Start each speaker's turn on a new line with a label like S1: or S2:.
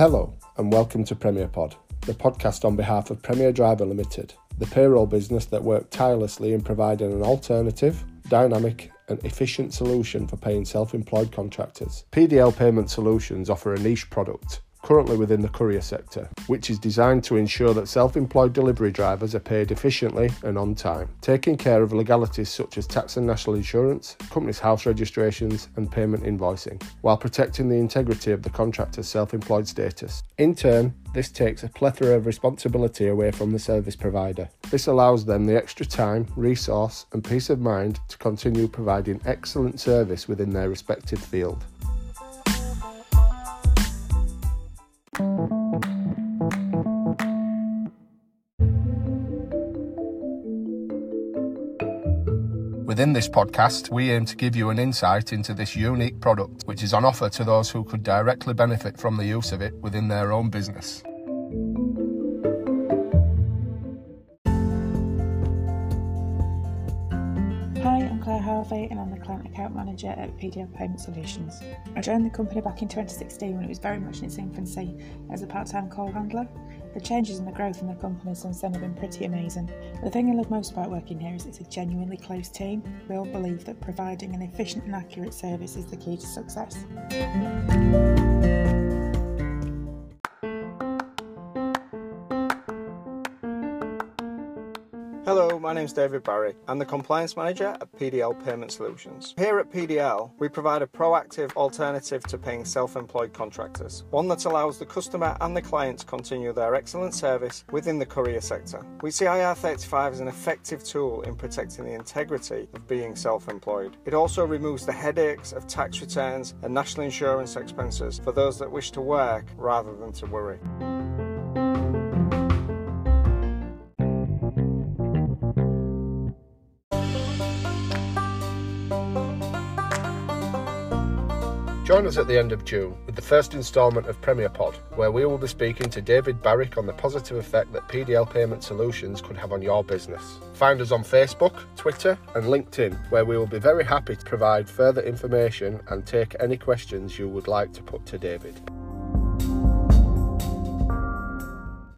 S1: Hello, and welcome to Premier Pod, the podcast on behalf of Premier Driver Limited, the payroll business that worked tirelessly in providing an alternative, dynamic, and efficient solution for paying self employed contractors. PDL Payment Solutions offer a niche product currently within the courier sector, which is designed to ensure that self employed delivery drivers are paid efficiently and on time, taking care of legalities such as tax and national insurance, Companies House registrations, and payment invoicing, while protecting the integrity of the contractor's self employed status. In turn, this takes a plethora of responsibility away from the service provider. This allows them the extra time, resource, and peace of mind to continue providing excellent service within their respective field. Within this podcast, we aim to give you an insight into this unique product, which is on offer to those who could directly benefit from the use of it within their own business.
S2: Hi, I'm Claire Harvey and I'm the Client Account Manager at PDL Payment Solutions. I joined the company back in 2016 when it was very much in its infancy as a part time call handler. The changes and the growth in the company since then have been pretty amazing. The thing I love most about working here is it's a genuinely close team. We all believe that providing an efficient and accurate service is the key to success.
S3: Hello, my name is David Barry. I'm the Compliance Manager at PDL Payment Solutions. Here at PDL, we provide a proactive alternative to paying self employed contractors, one that allows the customer and the client to continue their excellent service within the courier sector. We see IR35 as an effective tool in protecting the integrity of being self employed. It also removes the headaches of tax returns and national insurance expenses for those that wish to work rather than to worry.
S1: Join us at the end of June with the first instalment of Premier Pod, where we will be speaking to David Barrick on the positive effect that PDL Payment Solutions could have on your business. Find us on Facebook, Twitter, and LinkedIn, where we will be very happy to provide further information and take any questions you would like to put to David.